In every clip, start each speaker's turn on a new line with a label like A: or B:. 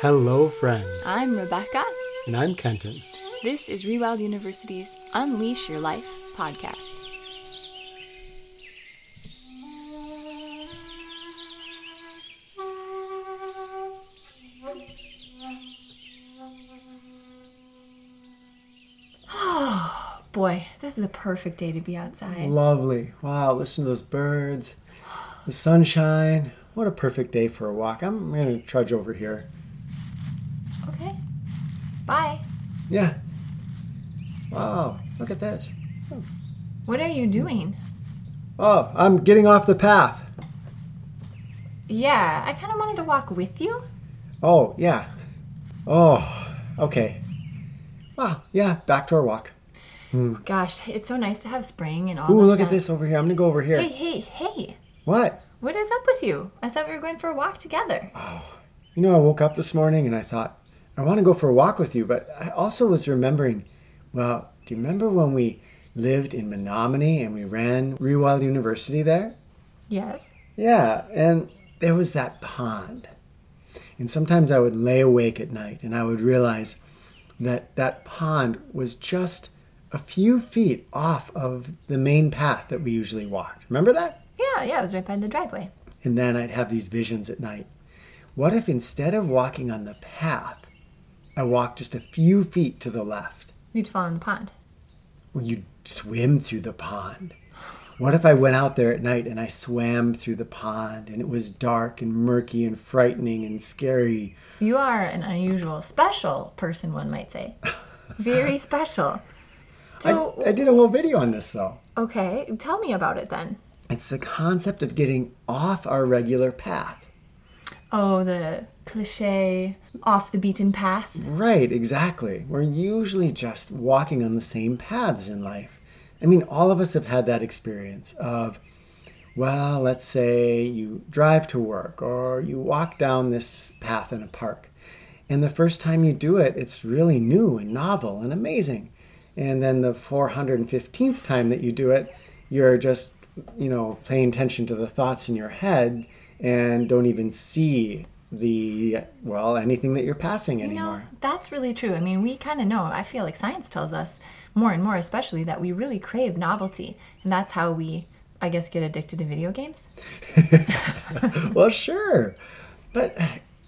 A: Hello, friends.
B: I'm Rebecca.
A: And I'm Kenton.
B: This is Rewild University's Unleash Your Life podcast.
C: Oh, boy, this is a perfect day to be outside.
A: Lovely. Wow, listen to those birds, the sunshine. What a perfect day for a walk. I'm going to trudge over here.
C: Okay. Bye.
A: Yeah. Wow, look at this.
C: What are you doing?
A: Oh, I'm getting off the path.
C: Yeah, I kind of wanted to walk with you.
A: Oh, yeah. Oh, okay. Wow, yeah, back to our walk. Hmm.
C: Gosh, it's so nice to have spring and all
A: Ooh, look at this over here. I'm going to go over here.
C: Hey, hey, hey.
A: What?
C: What is up with you? I thought we were going for a walk together.
A: Oh, you know, I woke up this morning and I thought, I want to go for a walk with you, but I also was remembering, well, do you remember when we lived in Menominee and we ran Rewild University there?
C: Yes.
A: Yeah, and there was that pond. And sometimes I would lay awake at night and I would realize that that pond was just a few feet off of the main path that we usually walked. Remember that?
C: Yeah, yeah, it was right by the driveway.
A: And then I'd have these visions at night. What if instead of walking on the path, I walked just a few feet to the left?
C: You'd fall in the pond.
A: Well, you'd swim through the pond. What if I went out there at night and I swam through the pond and it was dark and murky and frightening and scary?
C: You are an unusual, special person, one might say. Very special. So,
A: I, I did a whole video on this though.
C: okay, tell me about it then.
A: It's the concept of getting off our regular path.
C: Oh, the cliche, off the beaten path.
A: Right, exactly. We're usually just walking on the same paths in life. I mean, all of us have had that experience of, well, let's say you drive to work or you walk down this path in a park. And the first time you do it, it's really new and novel and amazing. And then the 415th time that you do it, you're just, you know, paying attention to the thoughts in your head and don't even see the, well, anything that you're passing
C: You know,
A: anymore.
C: that's really true. I mean, we kind of know, I feel like science tells us more and more, especially, that we really crave novelty. And that's how we, I guess, get addicted to video games.
A: well, sure. But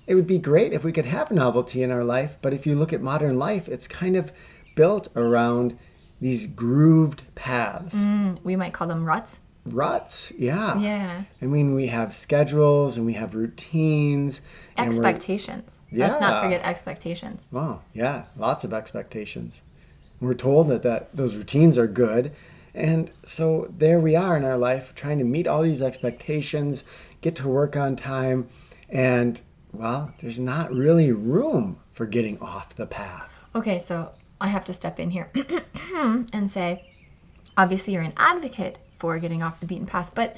A: it would be great if we could have novelty in our life. But if you look at modern life, it's kind of built around these grooved paths.
C: Mm, we might call them ruts.
A: Ruts, yeah.
C: Yeah.
A: I mean, we have schedules and we have routines.
C: Expectations. Let's not forget expectations.
A: Wow, yeah, lots of expectations. We're told that, that those routines are good. And so there we are in our life trying to meet all these expectations, get to work on time, and well, there's not really room for getting off the path.
C: Okay, so I have to step in here and say, obviously, you're an advocate for getting off the beaten path, but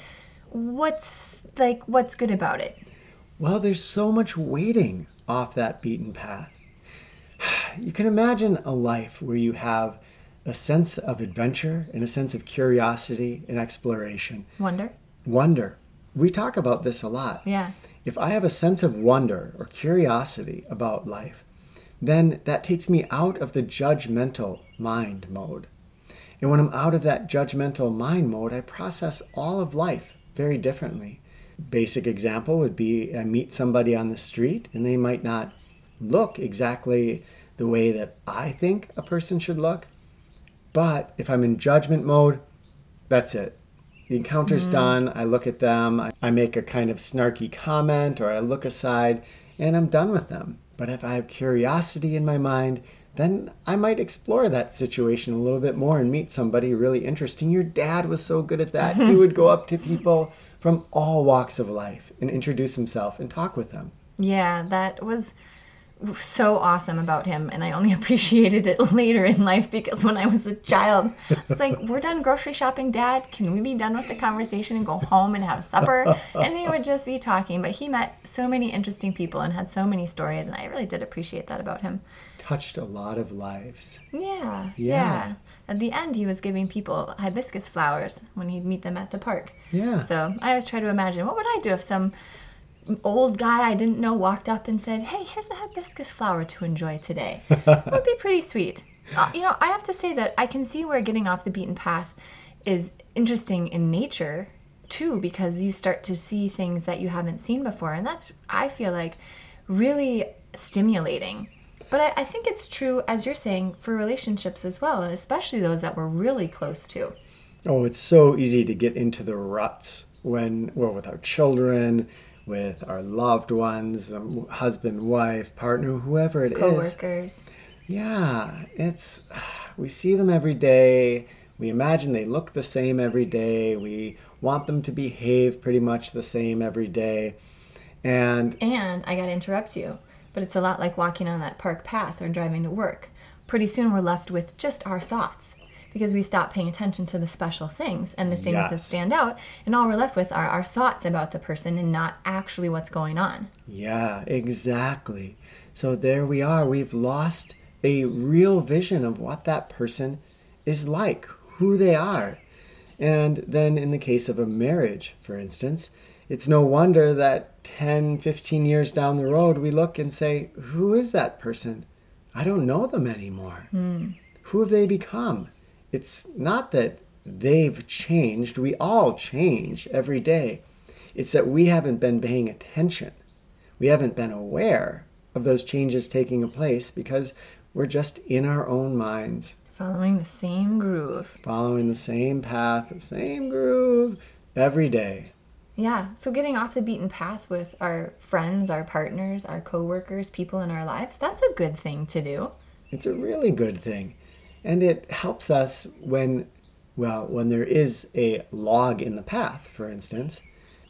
C: what's like, what's good about it?
A: Well, there's so much waiting off that beaten path. You can imagine a life where you have a sense of adventure and a sense of curiosity and exploration.
C: Wonder?
A: Wonder. We talk about this a lot.
C: Yeah.
A: If I have a sense of wonder or curiosity about life, then that takes me out of the judgmental mind mode. And when I'm out of that judgmental mind mode, I process all of life very differently. Basic example would be I meet somebody on the street and they might not look exactly the way that I think a person should look. But if I'm in judgment mode, that's it. The encounter's mm. done. I look at them. I, I make a kind of snarky comment or I look aside and I'm done with them. But if I have curiosity in my mind, then I might explore that situation a little bit more and meet somebody really interesting. Your dad was so good at that. he would go up to people from all walks of life and introduce himself and talk with them.
C: Yeah, that was so awesome about him, and I only appreciated it later in life because when I was a child, it's like, we're done grocery shopping, Dad. Can we be done with the conversation and go home and have supper? And he would just be talking, but he met so many interesting people and had so many stories, and I really did appreciate that about him.
A: Touched a lot of lives.
C: Yeah,
A: Yeah.
C: yeah. At the end, he was giving people hibiscus flowers when he'd meet them at the park.
A: Yeah.
C: So I always try to imagine what would I do if some old guy I didn't know walked up and said, "Hey, here's a hibiscus flower to enjoy today." it would be pretty sweet. Uh, you know, I have to say that I can see where getting off the beaten path is interesting in nature too because you start to see things that you haven't seen before and that's I feel like really stimulating. But I, I think it's true, as you're saying, for relationships as well, especially those that we're really close to.
A: Oh, it's so easy to get into the ruts when we're with our children, with our loved ones, um, husband, wife, partner, whoever it is.
C: Coworkers.
A: Yeah, it's we see them every day. We imagine they look the same every day. We want them to behave pretty much the same every day. And
C: And I got to interrupt you, but it's a lot like walking on that park path or driving to work. Pretty soon we're left with just our thoughts because we stop paying attention to the special things and the things that stand out, and all we're left with are our thoughts about the person and not actually what's going on.
A: Yeah, exactly. So there we are. We've lost a real vision of what that person is like, who they are. And then in the case of a marriage, for instance, it's no wonder that 10, 15 years down the road, we look and say, who is that person? I don't know them anymore. Hmm. Who have they become? It's not that they've changed. We all change every day. It's that we haven't been paying attention we haven't been aware of those changes taking place because we're just in our own minds,
C: Following the same groove.
A: following the same path, the same groove every day.
C: Yeah, so getting off the beaten path with our friends, our partners, our coworkers, people in our lives, that's a good thing to do.
A: It's a really good thing. And it helps us when, well, when there is a log in the path, for instance,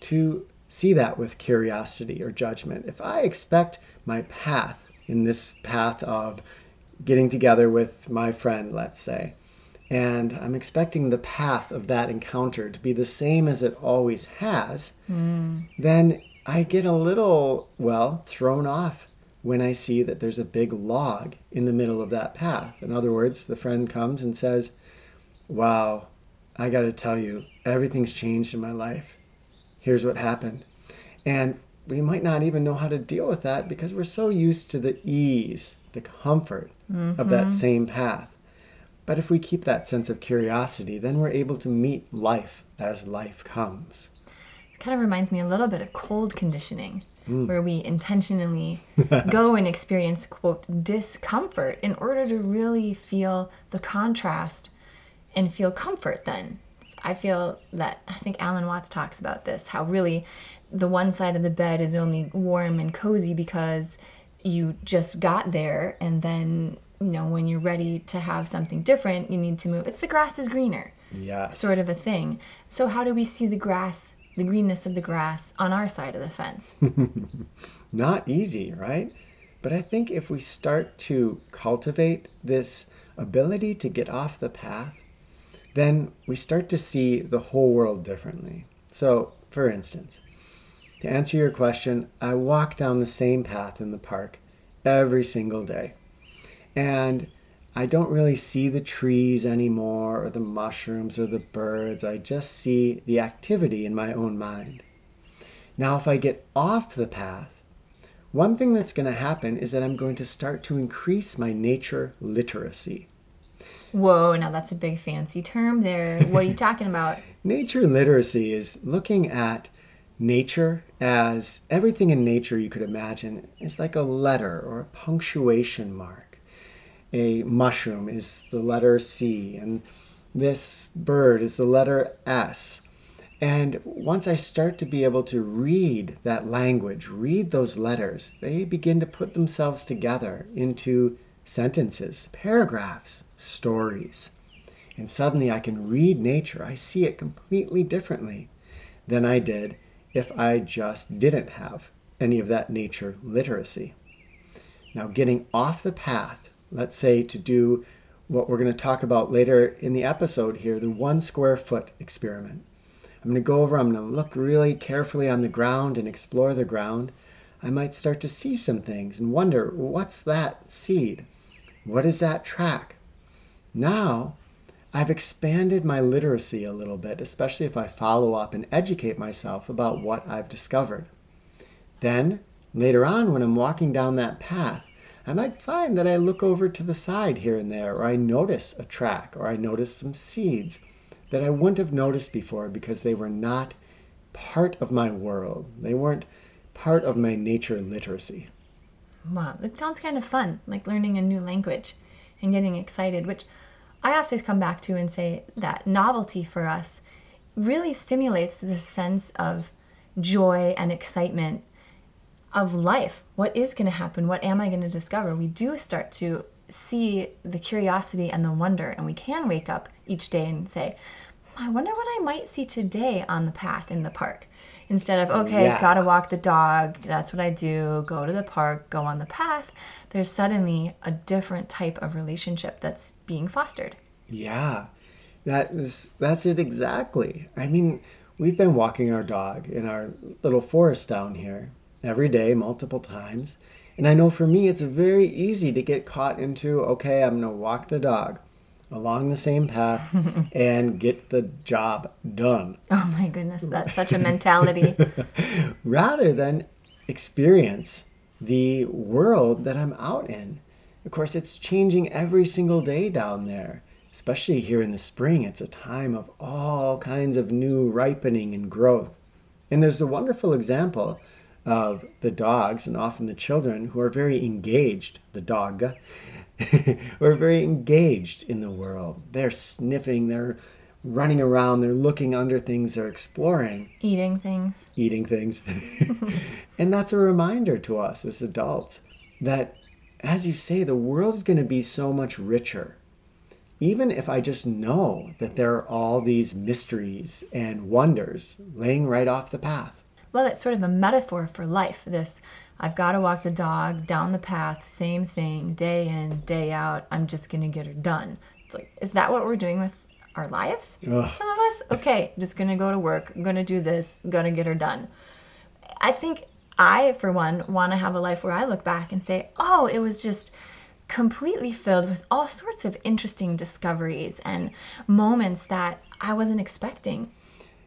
A: to see that with curiosity or judgment. If I expect my path in this path of getting together with my friend, let's say, and I'm expecting the path of that encounter to be the same as it always has, hmm. then I get a little, well, thrown off when I see that there's a big log in the middle of that path. In other words, the friend comes and says, Wow, I got to tell you, everything's changed in my life. Here's what happened. And we might not even know how to deal with that because we're so used to the ease, the comfort of that mm-hmm. same path. But if we keep that sense of curiosity, then we're able to meet life as life comes.
C: It kind of reminds me a little bit of cold conditioning, hmm. where we intentionally go and experience, quote, discomfort in order to really feel the contrast and feel comfort then. I feel that, I think Alan Watts talks about this, how really the one side of the bed is only warm and cozy because you just got there and then you know when you're ready to have something different you need to move it's the grass is greener
A: Yes.
C: sort of a thing. So how do we see the grass, the greenness of the grass on our side of the fence?
A: Not easy, right? But I think if we start to cultivate this ability to get off the path, then we start to see the whole world differently. So, for instance, to answer your question, I walk down the same path in the park every single day. And I don't really see the trees anymore, or the mushrooms, or the birds. I just see the activity in my own mind. Now, if I get off the path, one thing that's going to happen is that I'm going to start to increase my nature literacy.
C: Whoa, now that's a big fancy term there. What are you talking about?
A: Nature literacy is looking at nature as everything in nature you could imagine is like a letter or a punctuation mark. A mushroom is the letter C, and this bird is the letter S. And once I start to be able to read that language, read those letters, they begin to put themselves together into sentences, paragraphs, stories. And suddenly I can read nature. I see it completely differently than I did if I just didn't have any of that nature literacy. Now, getting off the path, let's say to do what we're going to talk about later in the episode here the one square foot experiment. I'm going to go over, I'm going to look really carefully on the ground and explore the ground. I might start to see some things and wonder what's that seed? What is that track? Now, I've expanded my literacy a little bit, especially if I follow up and educate myself about what I've discovered. Then, later on, when I'm walking down that path, I might find that I look over to the side here and there, or I notice a track, or I notice some seeds that I wouldn't have noticed before because they were not part of my world. They weren't part of my nature literacy.
C: Wow, it sounds kind of fun, like learning a new language and getting excited, which I have to come back to and say that novelty for us really stimulates this sense of joy and excitement of life. What is going to happen? What am I going to discover? We do start to see the curiosity and the wonder, and we can wake up each day and say, I wonder what I might see today on the path in the park. Instead of, okay,
A: Yeah.
C: gotta walk the dog, that's what I do, go to the park, go on the path, there's suddenly a different type of relationship that's being fostered.
A: Yeah, that is that's it exactly. I mean, we've been walking our dog in our little forest down here every day, multiple times. And I know for me, it's very easy to get caught into, okay, I'm going to walk the dog along the same path and get the job done.
C: Oh my goodness, that's such a mentality.
A: rather than experience the world that I'm out in. Of course, it's changing every single day down there, especially here in the spring. It's a time of all kinds of new ripening and growth. And there's a wonderful example of the dogs and often the children who are very engaged, the dog, who are very engaged in the world. They're sniffing, they're running around, they're looking under things, they're exploring
C: Eating things.
A: eating things. and that's a reminder to us as adults that, as you say, the world's going to be so much richer. Even if I just know that there are all these mysteries and wonders laying right off the path.
C: Well, it's sort of a metaphor for life. This, I've got to walk the dog down the path, same thing, day in, day out. I'm just going to get her done. It's like, is that what we're doing with our lives?
A: Ugh.
C: Some of us, okay, just going to go to work, going to do this, going to get her done. I think I, for one, want to have a life where I look back and say, oh, it was just completely filled with all sorts of interesting discoveries and moments that I wasn't expecting.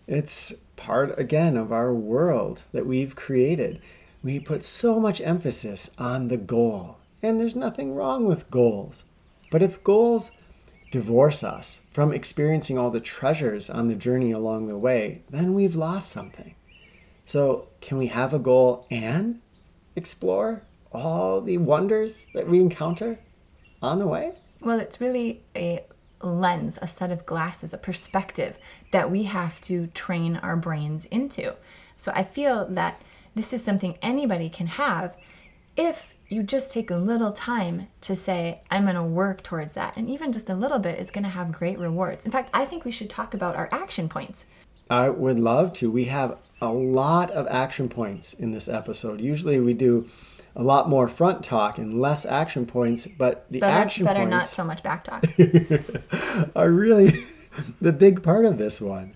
A: It's part, again, of our world that we've created. We put so much emphasis on the goal, and there's nothing wrong with goals. But if goals divorce us from experiencing all the treasures on the journey along the way, then we've lost something. So, can we have a goal and explore all the wonders that we encounter on the way?
C: Well, it's really a lens, a set of glasses, a perspective that we have to train our brains into. So I feel that this is something anybody can have if you just take a little time to say, I'm going to work towards that. And even just a little bit is going to have great rewards. In fact, I think we should talk about our action points.
A: I would love to. We have a lot of action points in this episode. Usually we do a lot more front talk and less action points, but the
C: But,
A: action
C: are
A: points
C: not so much back talk.
A: are really the big part of this one.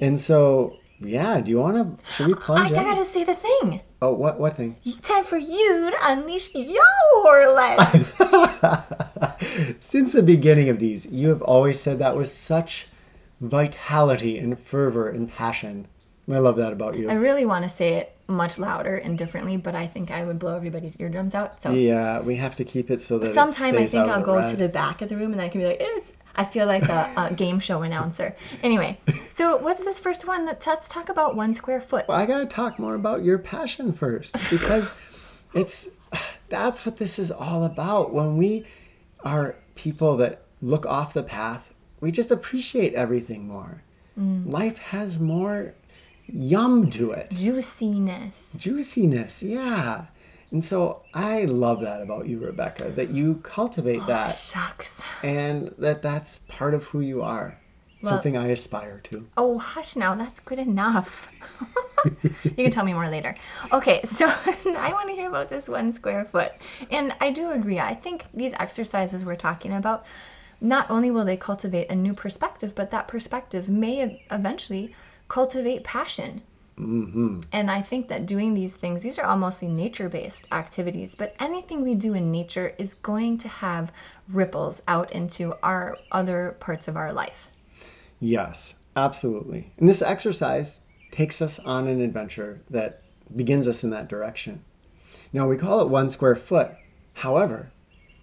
A: And so, yeah, do you want to? Should we
C: I
A: plunge in?
C: gotta say the thing.
A: Oh, what what thing?
C: It's time for you to unleash your life.
A: Since the beginning of these, you have always said that with such vitality and fervor and passion. I love that about you.
C: I really want to say it much louder and differently, but I think I would blow everybody's eardrums out. So
A: Yeah, we have to keep it so that
C: sometime I think I'll go to the back of the room and I can be like, it's. I feel like a, a game show announcer. Anyway, so what's this first one? Let's, let's talk about one square foot.
A: Well, I gotta talk more about your passion first because it's that's what this is all about. When we are people that look off the path, we just appreciate everything more.
C: Mm.
A: Life has more yum to it,
C: Juiciness.
A: juiciness, yeah. And so I love that about you, Rebecca, that you cultivate
C: Oh,
A: that
C: shucks.
A: and that that's part of who you are.
C: Well-
A: Something I aspire to.
C: Oh, hush now. That's good enough. you can tell me more later. Okay, so I want to hear about this one square foot. And I do agree. I think these exercises we're talking about, not only will they cultivate a new perspective, but that perspective may eventually cultivate passion.
A: hmm
C: And I think that doing these things, these are all mostly nature based activities, but anything we do in nature is going to have ripples out into our other parts of our life.
A: Yes, absolutely. And this exercise takes us on an adventure that begins us in that direction. Now we call it one square foot. However,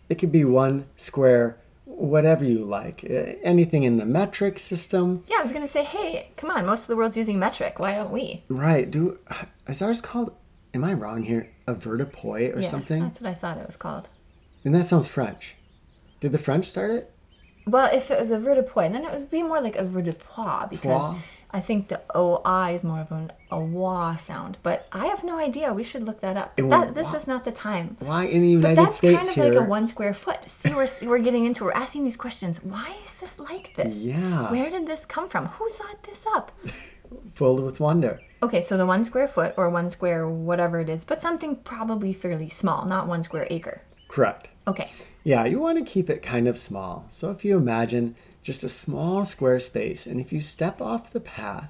A: it could be one square whatever you like. Uh, Anything in the metric system.
C: Yeah, I was gonna say, hey, come on, most of the world's using metric. Why don't we?
A: Right. Do is ours called am I wrong here? A vertipoi or
C: yeah,
A: something?
C: that's what I thought it was called.
A: And that sounds French. Did the French start it?
C: Well, if it was a vertipoi, then it would be more like a vertipois because
A: Pois?
C: I think the OI is more of an a wah sound. But I have no idea. We should look that up. But that, this is not the time.
A: Why in the United
C: But
A: United
C: that's
A: States
C: kind of
A: here?
C: like a one square foot. See, we're we're getting into. We're asking these questions. Why is this like this?
A: Yeah.
C: Where did this come from? Who thought this up?
A: Filled with wonder.
C: Okay, so the one square foot or one square whatever it is, but something probably fairly small, not one square acre.
A: Correct.
C: Okay.
A: Yeah, you want to keep it kind of small. So if you imagine just a small square space, and if you step off the path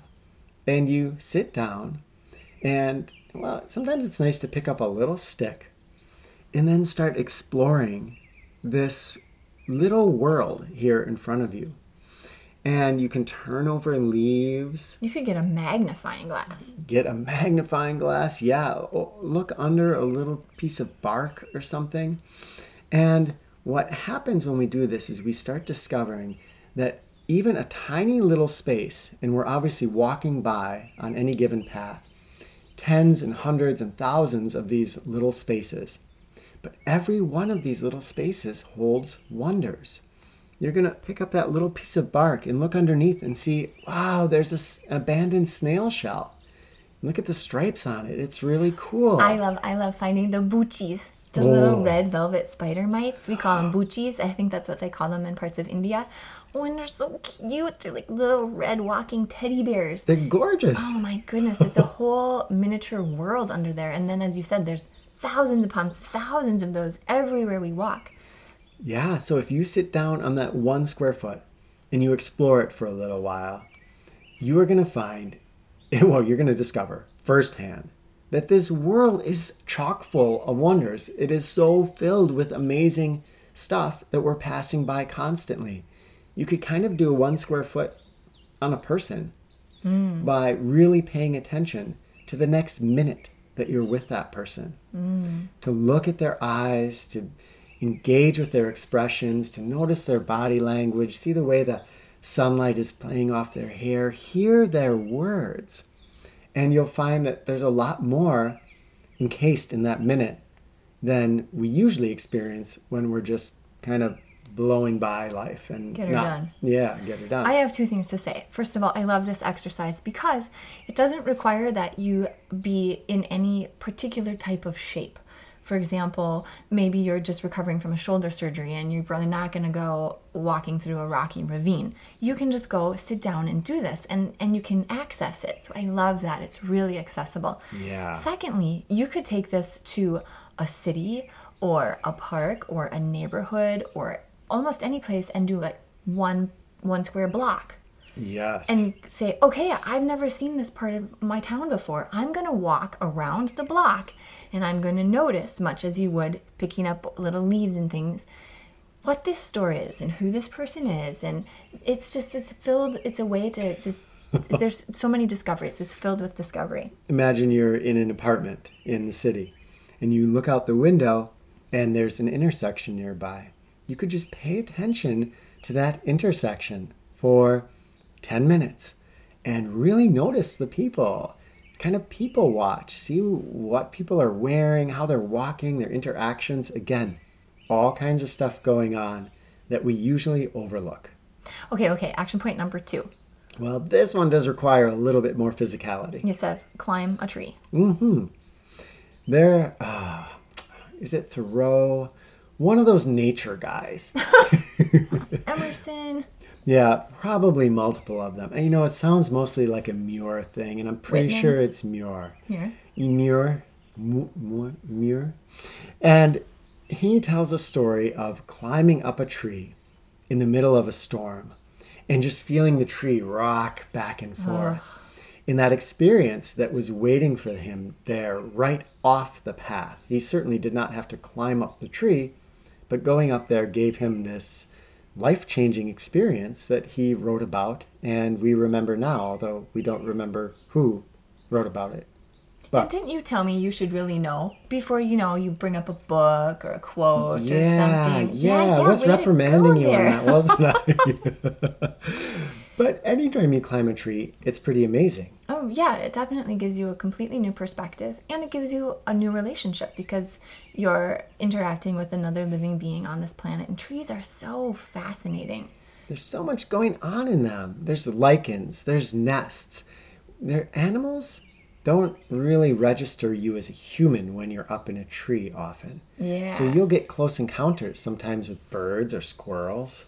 A: and you sit down, and well, sometimes it's nice to pick up a little stick and then start exploring this little world here in front of you. And you can turn over leaves,
C: You could get a magnifying glass.
A: get a magnifying glass. Yeah, oh, look under a little piece of bark or something. And what happens when we do this is we start discovering that even a tiny little space, and we're obviously walking by on any given path, tens and hundreds and thousands of these little spaces. But every one of these little spaces holds wonders. You're going to pick up that little piece of bark and look underneath and see, wow, there's this abandoned snail shell. Look at the stripes on it. It's really cool.
C: I love I love finding the buchis, the little red velvet spider mites. We call them buchis. I think that's what they call them in parts of India. Oh, and they're so cute. They're like little red walking teddy bears.
A: They're gorgeous.
C: Oh my goodness, it's a whole miniature world under there. And then, as you said, there's thousands upon thousands of those everywhere we walk.
A: Yeah, so if you sit down on that one square foot and you explore it for a little while, you are going to find, well, you're going to discover firsthand that this world is chock full of wonders. It is so filled with amazing stuff that we're passing by constantly. You could kind of do a one square foot on a person hmm. by really paying attention to the next minute that you're with that person hmm. to look at their eyes, to engage with their expressions, to notice their body language, see the way the sunlight is playing off their hair, hear their words. And you'll find that there's a lot more encased in that minute than we usually experience when we're just kind of blowing by life and
C: Get her
A: not,
C: done.
A: Yeah, get her done.
C: I have two things to say. First of all, I love this exercise because it doesn't require that you be in any particular type of shape. For example, maybe you're just recovering from a shoulder surgery and you're probably not going to go walking through a rocky ravine. You can just go sit down and do this and, and you can access it. So I love that. It's really accessible.
A: yeah.
C: Secondly, you could take this to a city or a park or a neighborhood or almost any place and do like one one square block
A: Yes.
C: and say, "Okay, I've never seen this part of my town before. I'm going to walk around the block and I'm going to notice much as you would picking up little leaves and things what this store is and who this person is and it's just it's filled it's a way to just there's so many discoveries. It's filled with discovery.
A: imagine you're in an apartment in the city and you look out the window and there's an intersection nearby. You could just pay attention to that intersection for 10 minutes and really notice the people. Kind of people watch, see what people are wearing, how they're walking, their interactions. Again, all kinds of stuff going on that we usually overlook.
C: Okay, okay. Action point number two.
A: Well, this one does require a little bit more physicality.
C: You said climb a tree.
A: Mm-hmm. There, uh, is it Thoreau? One of those nature guys.
C: Emerson.
A: Yeah, probably multiple of them. And you know, it sounds mostly like a Muir thing, and I'm pretty
C: Whitman?
A: sure it's Muir.
C: Here.
A: Muir, Mu- Mu- Muir, and he tells a story of climbing up a tree in the middle of a storm, and just feeling the tree rock back and forth. in that experience that was waiting for him there right off the path. He certainly did not have to climb up the tree, but going up there gave him this life changing experience that he wrote about and we remember now, although we don't remember who wrote about it. But
C: Didn't you tell me you should really know before you know you bring up a book or a quote or
A: yeah,
C: something?
A: yeah, I was reprimanding you on that, wasn't I? but anytime you climb a tree, it's pretty amazing.
C: Oh, yeah, it definitely gives you a completely new perspective and it gives you a new relationship because you're interacting with another living being on this planet. And trees are so fascinating.
A: There's so much going on in them. There's lichens, there's nests. Their animals don't really register you as a human when you're up in a tree often.
C: Yeah.
A: So you'll get close encounters sometimes with birds or squirrels.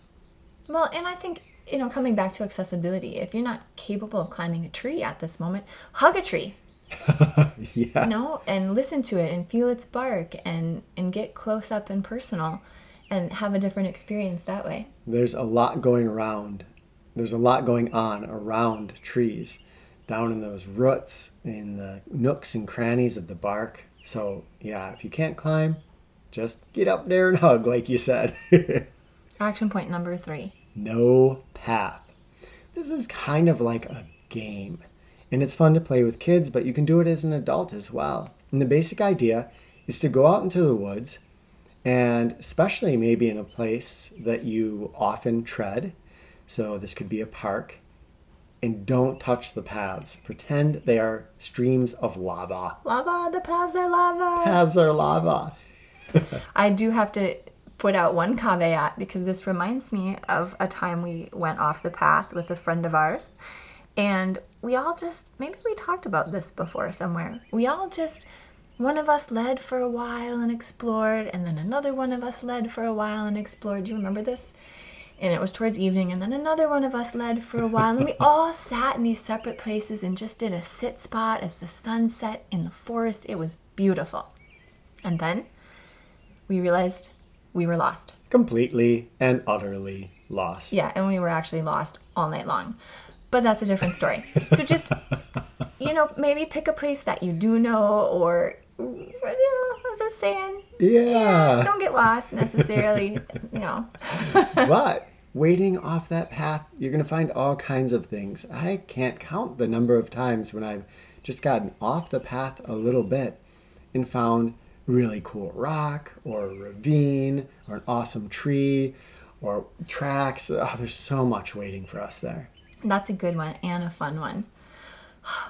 C: Well, and I think, you know, coming back to accessibility, if you're not capable of climbing a tree at this moment, hug a tree,
A: yeah.
C: you know, and listen to it and feel its bark and, and get close up and personal and have a different experience that way.
A: There's a lot going around. There's a lot going on around trees, down in those roots, in the nooks and crannies of the bark. So, yeah, if you can't climb, just get up there and hug, like you said.
C: Action point number three.
A: No path. This is kind of like a game. And it's fun to play with kids, but you can do it as an adult as well. And the basic idea is to go out into the woods, and especially maybe in a place that you often tread. So this could be a park. And don't touch the paths. Pretend they are streams of lava.
C: Lava, the paths are lava.
A: Paths are lava.
C: I do have to put out one caveat because this reminds me of a time we went off the path with a friend of ours. And we all just, maybe we talked about this before somewhere. We all just, one of us led for a while and explored, and then another one of us led for a while and explored. Do you remember this? And it was towards evening, and then another one of us led for a while, and we all sat in these separate places and just did a sit spot as the sun set in the forest. It was beautiful. And then we realized we were lost.
A: Completely and utterly lost.
C: Yeah, and we were actually lost all night long. But that's a different story. So just, you know, maybe pick a place that you do know or, you know, I was just saying,
A: Yeah.
C: don't get lost necessarily, you know.
A: but waiting off that path, you're going to find all kinds of things. I can't count the number of times when I've just gotten off the path a little bit and found really cool rock or a ravine or an awesome tree or tracks. Oh, there's so much waiting for us there.
C: That's a good one and a fun one.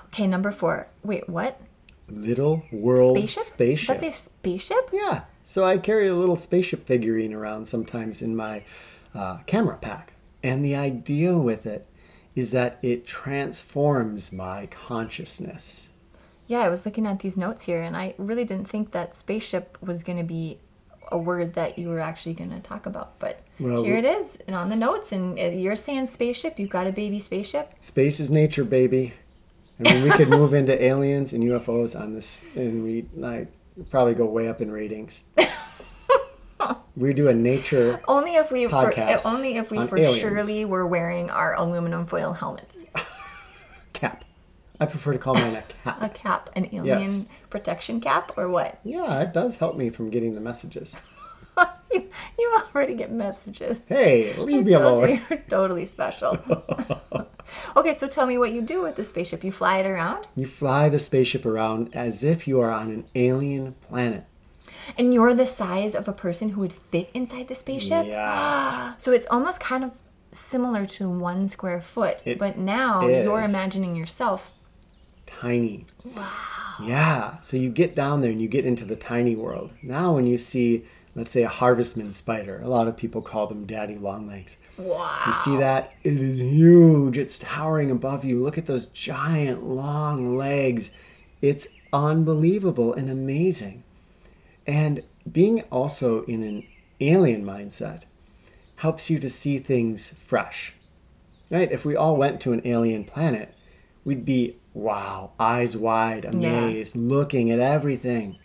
C: Okay, number four. Wait, what?
A: Little world
C: Spaceship?
A: spaceship.
C: That's a spaceship?
A: Yeah. So I carry a little spaceship figurine around sometimes in my uh, camera pack. And the idea with it is that it transforms my consciousness.
C: Yeah, I was looking at these notes here and I really didn't think that spaceship was going to be a word that you were actually going to talk about. But
A: Well,
C: here it is and on the notes. And uh, you're saying spaceship. You've got a baby spaceship?
A: Space is nature, baby. I mean, we could move into aliens and UFOs on this, and we like probably go way up in ratings. We do a nature
C: Only if we for,
A: Podcast
C: only if we for
A: aliens.
C: surely were wearing our aluminum foil helmets.
A: I prefer to call mine a cap.
C: A
A: cap.
C: an alien
A: Yes.
C: protection cap, or what?
A: Yeah, it does help me from getting the messages.
C: you, you already get messages.
A: Hey,
C: I
A: leave me
C: told
A: alone.
C: you You're totally special. okay, so tell me what you do with the spaceship. You fly it around,
A: You fly the spaceship around as if you are on an alien planet.
C: and you're the size of a person who would fit inside the spaceship.
A: Yes.
C: so it's almost kind of similar to one square foot,
A: It
C: but now you're imagining yourself.
A: Tiny.
C: Wow.
A: Yeah. So you get down there and you get into the tiny world. Now, when you see, let's say, a harvestman spider, a lot of people call them daddy longlegs.
C: Wow.
A: You see that? It is huge. It's towering above you. Look at those giant long legs. It's unbelievable and amazing. And being also in an alien mindset helps you to see things fresh. Right? If we all went to an alien planet, we'd be wow, eyes wide, amazed, looking at everything.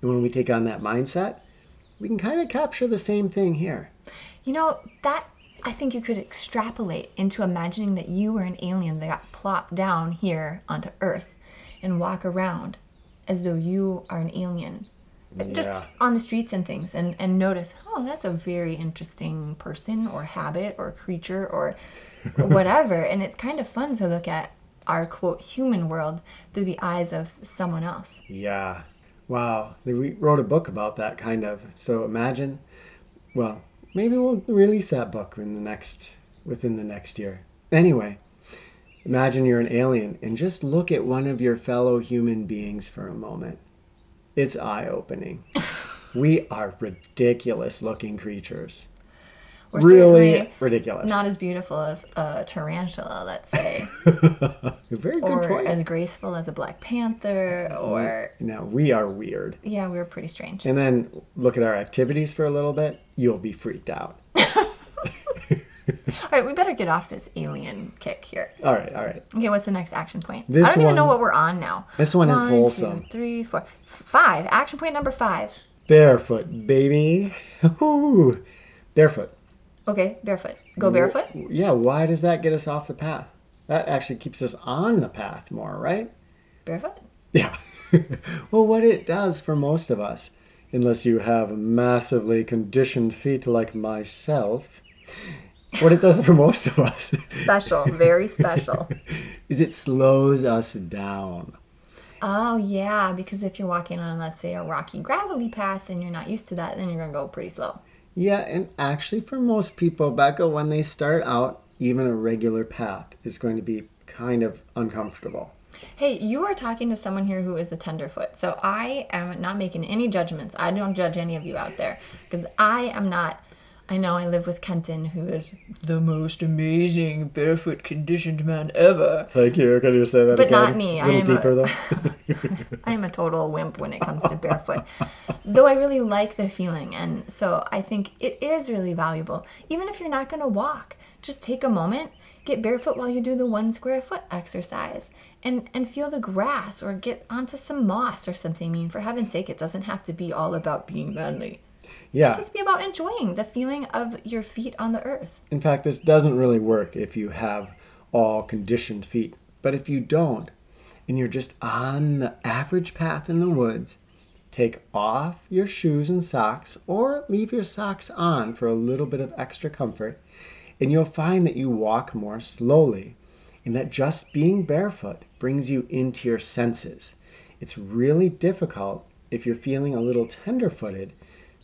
A: And when we take on that mindset, we can kind of capture the same thing here.
C: You know, that I think you could extrapolate into imagining that you were an alien that got plopped down here onto Earth and walk around as though you are an alien. Just on the streets and things and, and notice, oh, that's a very interesting person or habit or creature or whatever. and it's kind of fun to look at our quote human world through the eyes of someone else.
A: Yeah. Wow. We wrote a book about that kind of. So imagine, well, maybe we'll release that book in the next within the next year. Anyway, imagine you're an alien and just look at one of your fellow human beings for a moment. It's eye-opening. we are ridiculous looking creatures. Really ridiculous.
C: not as beautiful as a tarantula, let's say,
A: Very good
C: or
A: point.
C: as graceful as a black panther, or
A: no, we are weird.
C: yeah, we are pretty strange.
A: And then look at our activities for a little bit. You'll be freaked out.
C: All right, we better get off this alien kick here.
A: All right, all right.
C: Okay, what's the next action point?
A: This
C: I don't even know what we're on now.
A: This one is
C: One,
A: wholesome.
C: two, three, four, five. Action point number five.
A: Barefoot, baby. Ooh. Barefoot.
C: Okay, barefoot. Go barefoot.
A: Yeah, why does that get us off the path? That actually keeps us on the path more, right?
C: Barefoot.
A: Yeah. well, what it does for most of us, unless you have massively conditioned feet like myself, what it does for most of us
C: Special, very special.
A: is it slows us down.
C: Oh yeah, because if you're walking on, let's say, a rocky, gravelly path, and you're not used to that, then you're gonna go pretty slow.
A: Yeah, and actually, for most people, Becca, when they start out, even a regular path is going to be kind of uncomfortable.
C: Hey, you are talking to someone here who is a tenderfoot, so I am not making any judgments. I don't judge any of you out there because I am not. I know I live with Kenton, who is the most amazing barefoot conditioned man ever.
A: Thank you. Can you say that
C: But
A: again?
C: not me.
A: A
C: I
A: little
C: am a-
A: though.
C: I am a total wimp when it comes to barefoot. Though I really like the feeling, and so I think it is really valuable. Even if you're not going to walk, just take a moment, get barefoot while you do the one square foot exercise, and and feel the grass or get onto some moss or something. I mean, for heaven's sake, it doesn't have to be all about being manly.
A: Yeah.
C: Just be about enjoying the feeling of your feet on the earth.
A: In fact, this doesn't really work if you have all conditioned feet. But if you don't, and you're just on the average path in the woods, take off your shoes and socks or leave your socks on for a little bit of extra comfort, and you'll find that you walk more slowly and that just being barefoot brings you into your senses. It's really difficult if you're feeling a little tenderfooted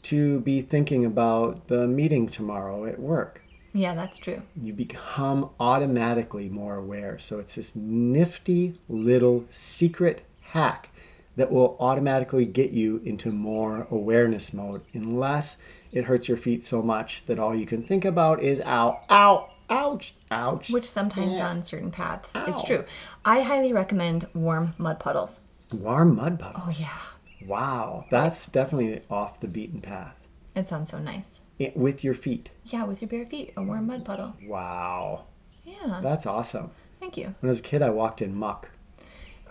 A: to be thinking about the meeting tomorrow at work
C: Yeah, that's true.
A: you become automatically more aware. So it's this nifty little secret hack that will automatically get you into more awareness mode unless it hurts your feet so much that all you can think about is ow, ow, ouch, ouch.
C: Which sometimes
A: Yeah.
C: on certain paths
A: Ow.
C: is true. I highly recommend warm mud puddles.
A: Warm mud puddles.
C: Oh yeah,
A: Wow, that's definitely off the beaten path.
C: it sounds so nice.
A: It- with your feet.
C: Yeah, with your bare feet, a warm mud puddle.
A: Wow,
C: Yeah,
A: that's awesome.
C: thank you.
A: When I was a kid, I walked in muck.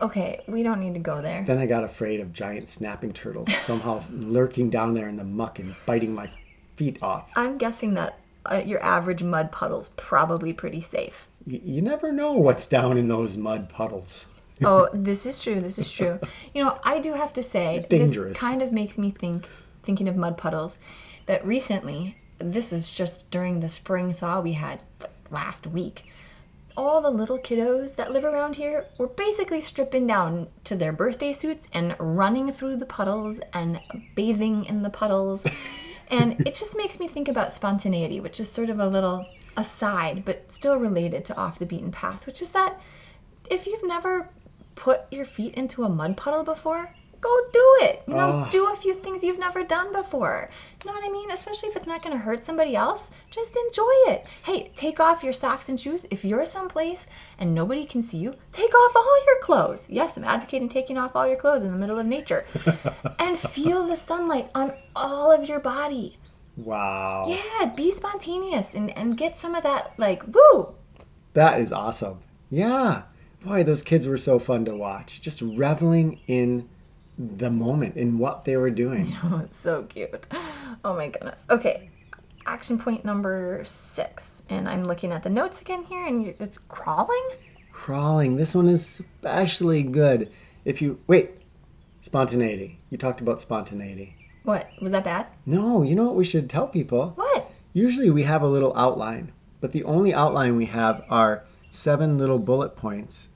C: Okay, we don't need to go there.
A: Then I got afraid of giant snapping turtles somehow lurking down there in the muck and biting my feet off.
C: I'm guessing that uh, your average mud puddle's probably pretty safe.
A: Y- you never know what's down in those mud puddles.
C: Oh, this is true. This is true. You know, I do have to say,
A: Dangerous.
C: this kind of makes me think, thinking of mud puddles, that recently, this is just during the spring thaw we had last week. All the little kiddos that live around here were basically stripping down to their birthday suits and running through the puddles and bathing in the puddles. And it just makes me think about spontaneity, which is sort of a little aside, but still related to off the beaten path, which is that if you've never put your feet into a mud puddle before, go do it. You know, do a few things you've never done before. You know what I mean? Especially if it's not going to hurt somebody else, just enjoy it. Hey, take off your socks and shoes. If you're someplace and nobody can see you, take off all your clothes. Yes, I'm advocating taking off all your clothes in the middle of nature and feel the sunlight on all of your body.
A: Wow.
C: Yeah, be spontaneous and, and get some of that, like, woo,
A: That is awesome. Yeah. Boy, those kids were so fun to watch. Just reveling in the moment, in what they were doing.
C: Oh, it's so cute. Oh my goodness. Okay, action point number six. And I'm looking at the notes again here, and you're, it's crawling?
A: Crawling. This one is especially good. If you. Wait. Spontaneity. You talked about spontaneity.
C: What? Was that bad?
A: No, you know what we should tell people?
C: What?
A: Usually we have a little outline, but the only outline we have are seven little bullet points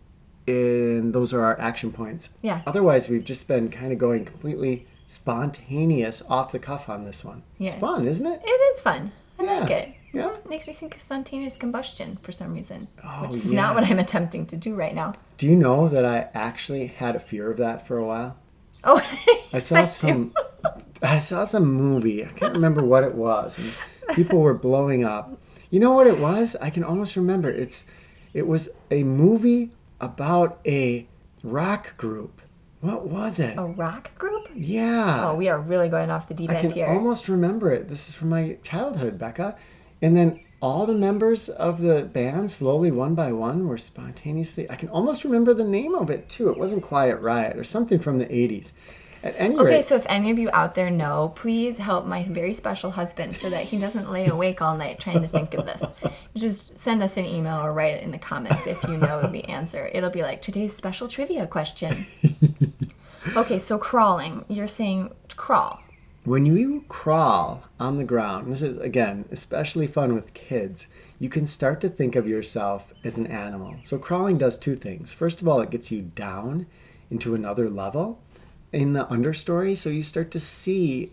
A: and those are our action points.
C: Yeah.
A: Otherwise, we've just been kind of going completely spontaneous, off the cuff on this one.
C: Yes.
A: It's fun, isn't it?
C: It is fun. I like it.
A: Yeah.
C: It makes me think of spontaneous combustion for some reason,
A: Oh,
C: which is
A: yeah.
C: not what I'm attempting to do right now.
A: Do you know that I actually had a fear of that for a while?
C: Oh,
A: I saw
C: do.
A: some. I saw some movie. I can't remember what it was. And people were blowing up. You know what it was? I can almost remember. It's. It was a movie about a rock group. What was it?
C: A rock group?
A: Yeah.
C: Oh, we are really going off the deep end here.
A: I
C: end
A: can
C: here.
A: almost remember it. This is from my childhood, Becca. And then all the members of the band, slowly one by one, were spontaneously. I can almost remember the name of it too. It wasn't Quiet Riot or something from the 80s. At any
C: Okay,
A: rate,
C: so if any of you out there know, please help my very special husband so that he doesn't lay awake all night trying to think of this. Just send us an email or write it in the comments if you know the answer. It'll be like today's special trivia question. Okay, so crawling. You're saying to crawl.
A: when you crawl on the ground, this is again especially fun with kids, you can start to think of yourself as an animal. So crawling does two things. First of all, it gets you down into another level in the understory, so you start to see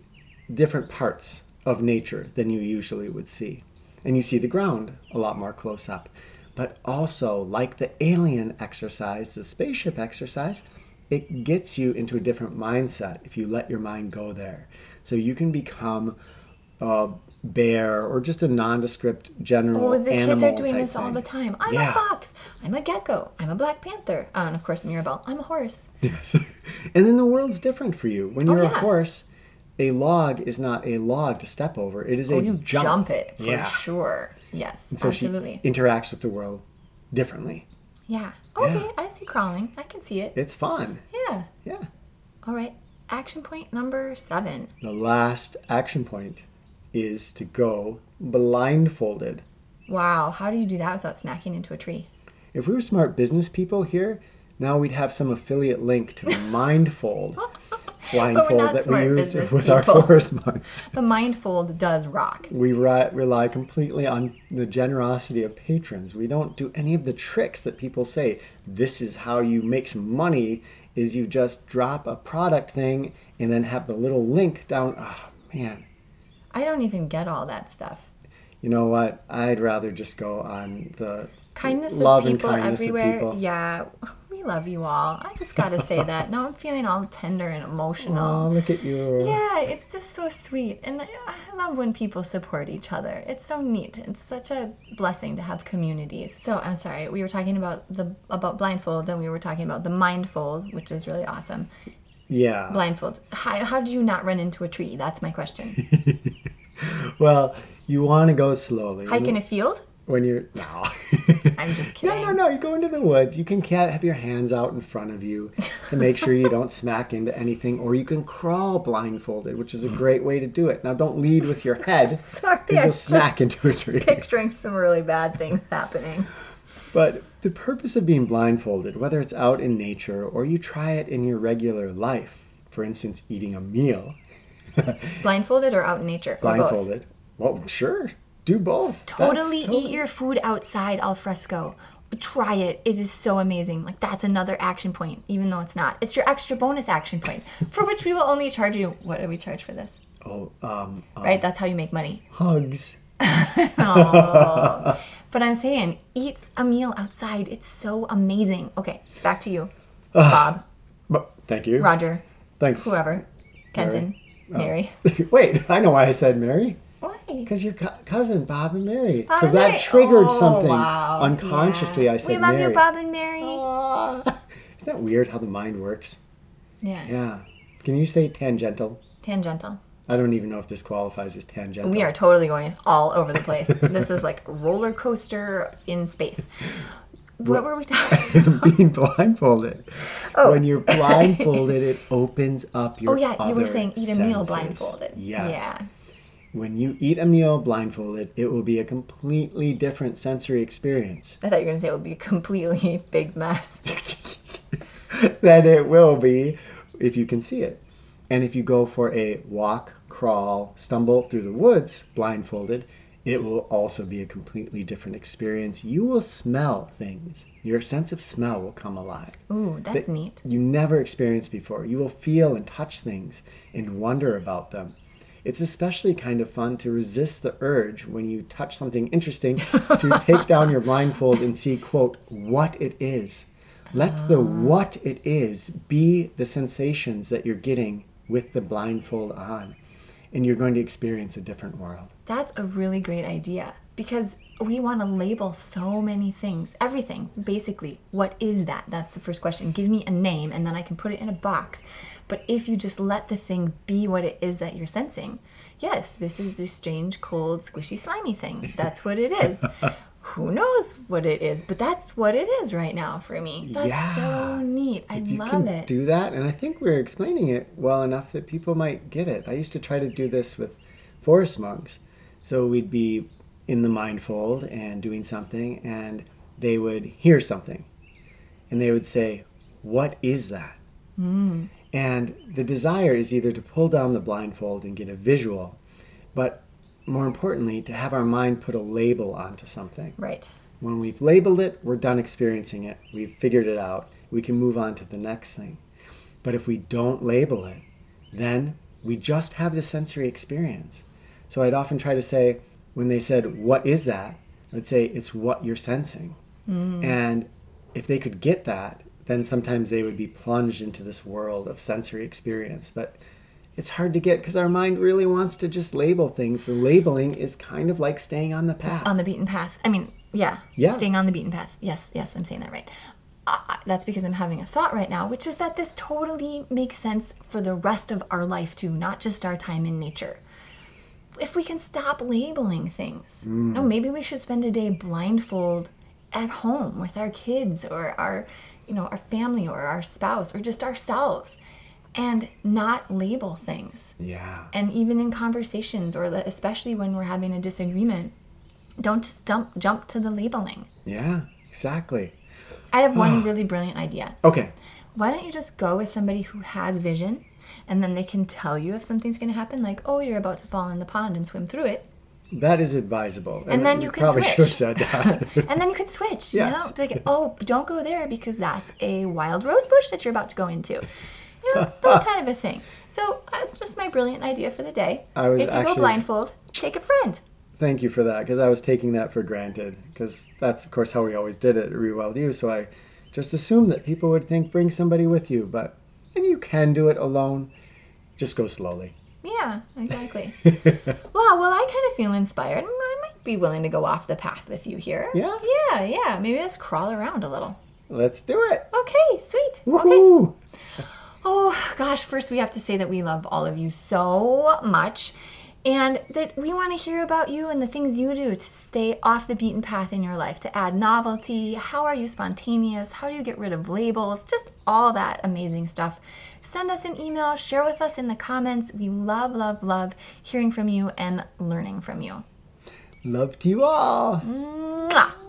A: different parts of nature than you usually would see. And you see the ground a lot more close up. But also, like the alien exercise, the spaceship exercise, it gets you into a different mindset if you let your mind go there. So you can become a bear or just a nondescript general
C: Oh, the kids
A: animal
C: are doing this all the time. I'm
A: Yeah.
C: a fox. I'm a gecko. I'm a black panther. Oh, and of course, Mirabelle, I'm a horse.
A: Yes. and then the world's different for you. When
C: Oh,
A: you're a
C: yeah.
A: horse, a log is not a log to step over. It is
C: Oh,
A: a
C: you
A: jump.
C: jump, it for
A: Yeah.
C: sure. Yes,
A: And so
C: absolutely.
A: she interacts with the world differently.
C: Yeah. Okay,
A: Yeah.
C: I see crawling. I can see it.
A: It's fun.
C: Yeah.
A: Yeah.
C: All right. Action point number seven.
A: The last action point is to go blindfolded.
C: Wow. How do you do that without smacking into a tree?
A: If we were smart business people here, now we'd have some affiliate link to the Mindfold blindfold that we use with our
C: people.
A: forest months.
C: The mindfold does rock.
A: We ri- rely completely on the generosity of patrons. We don't do any of the tricks that people say. This is how you make some money. Is you just drop a product thing and then have the little link down. Oh man,
C: I don't even get all that stuff.
A: you know what? I'd rather just go on the
C: Kindness
A: love
C: of people
A: and kindness
C: everywhere.
A: of people.
C: Yeah. We love you all. I just got to say that. Now I'm feeling all tender and emotional.
A: Oh, look at you.
C: Yeah, it's just so sweet. And I, I love when people support each other. It's so neat. It's such a blessing to have communities. So I'm sorry, we were talking about the about blindfold, then we were talking about the mindfold, which is really awesome.
A: Yeah.
C: Blindfold. How, how did you not run into a tree? That's my question.
A: well, you want to go slowly.
C: Hike in a field?
A: when you're no.
C: I'm just kidding.
A: no, no. No. You go into the woods. You can have your hands out in front of you to make sure you don't smack into anything, or you can crawl blindfolded, which is a great way to do it. Now, don't lead with your head
C: Sorry,
A: you'll
C: just
A: smack into a tree.
C: picturing some really bad things happening.
A: But the purpose of being blindfolded, whether it's out in nature or you try it in your regular life, for instance, eating a meal,
C: Blindfolded or out in nature?
A: Blindfolded. Well, sure, do both. That's
C: Totally eat your food outside al fresco. Try it. It is so amazing. Like that's another action point, even though it's not. It's your extra bonus action point, for which we will only charge you. What do we charge for this?
A: Oh, um, um,
C: Right? That's how you make money.
A: hugs.
C: Aw. But I'm saying, eat a meal outside. It's so amazing. Okay, back to you,
A: Ugh.
C: Bob,
A: But, thank you.
C: Roger,
A: Thanks.
C: whoever, Kenton,
A: Oh.
C: Mary.
A: Wait, I know why I said Mary.
C: Why?
A: Because your co- cousin Bob and Mary.
C: Bob
A: so
C: and
A: that
C: Mary.
A: triggered
C: Oh,
A: something
C: wow.
A: unconsciously.
C: Yeah.
A: I said
C: We love
A: Mary.
C: you, Bob and Mary.
A: Isn't that weird how the mind works?
C: Yeah,
A: Yeah. Can you say tangential?
C: tangential.
A: I don't even know if this qualifies as tangential.
C: We are totally going all over the place. this is like roller coaster in space. What were we talking? about?
A: being blindfolded.
C: Oh.
A: When you're blindfolded, it opens up your.
C: Oh yeah, you were saying eat a meal blindfolded.
A: Yes.
C: Yeah.
A: When you eat a meal blindfolded, it will be a completely different sensory experience.
C: I thought you were gonna say it would be a completely big mess.
A: than it will be if you can see it. And if you go for a walk, crawl, stumble through the woods blindfolded, it will also be a completely different experience. You will smell things. Your sense of smell will come alive.
C: Ooh, that's
A: that
C: neat.
A: You never experienced before. You will feel and touch things and wonder about them. It's especially kind of fun to resist the urge when you touch something interesting to take down your blindfold and see, quote, what it is. Let the ah. what it is be the sensations that you're getting with the blindfold on, and you're going to experience a different world.
C: That's a really great idea because we want to label so many things, everything, basically. What is that? That's the first question. Give me a name and then I can put it in a box. But if you just let the thing be what it is that you're sensing, yes, this is a strange, cold, squishy, slimy thing. That's what it is. Who knows what it is, but that's what it is right now for me. That's
A: Yeah.
C: so neat. I
A: if you
C: love
A: can
C: it.
A: do that, and I think we're explaining it well enough that people might get it. I used to try to do this with forest monks. So we'd be in the mindfold and doing something, and they would hear something, and they would say, "What is that?"
C: Mm.
A: And the desire is either to pull down the blindfold and get a visual, but more importantly, to have our mind put a label onto something.
C: Right.
A: When we've labeled it, we're done experiencing it. We've figured it out. We can move on to the next thing. But if we don't label it, then we just have the sensory experience. So I'd often try to say, when they said, What is that? I'd say, It's what you're sensing.
C: Mm.
A: And if they could get that, then sometimes they would be plunged into this world of sensory experience. But it's hard to get because our mind really wants to just label things. The labeling is kind of like staying on the path.
C: on the beaten path. I mean, yeah,
A: Yeah.
C: staying on the beaten path. Yes, yes, I'm saying that right. Uh, that's because I'm having a thought right now, which is that this totally makes sense for the rest of our life too, not just our time in nature. If we can stop labeling things,
A: Mm.
C: no, maybe we should spend a day blindfold at home with our kids or our, you know, our family or our spouse or just ourselves, and not label things
A: yeah.
C: and even in conversations or especially when we're having a disagreement don't just jump jump to the labeling
A: Yeah, exactly.
C: i have one really brilliant idea
A: Okay.
C: why don't you just go with somebody who has vision and then they can tell you if something's going to happen like oh you're about to fall in the pond and swim through it
A: That is advisable.
C: and then you can
A: probably
C: switch
A: should have said that.
C: and then you could switch you know like oh don't go there because that's a wild rose bush that you're about to go into you know that kind of a thing so uh, that's just my brilliant idea for the day
A: I was
C: if you
A: actually
C: go blindfold take a friend
A: thank you for that because I was taking that for granted because that's of course how we always did it at Rewild U. So I just assumed that people would think bring somebody with you, but and you can do it alone. Just go slowly.
C: yeah exactly Wow, well, I kind of feel inspired. I might be willing to go off the path with you here.
A: Yeah?
C: Yeah, yeah. Maybe let's crawl around a little.
A: Let's do it.
C: Okay, sweet. Okay. Oh, gosh, first we have to say that we love all of you so much and that we want to hear about you and the things you do to stay off the beaten path in your life, to add novelty. How are you spontaneous? How do you get rid of labels? Just all that amazing stuff. Send us an email, share with us in the comments. We love, love, love hearing from you and learning from you.
A: Love to you all.
C: Mwah.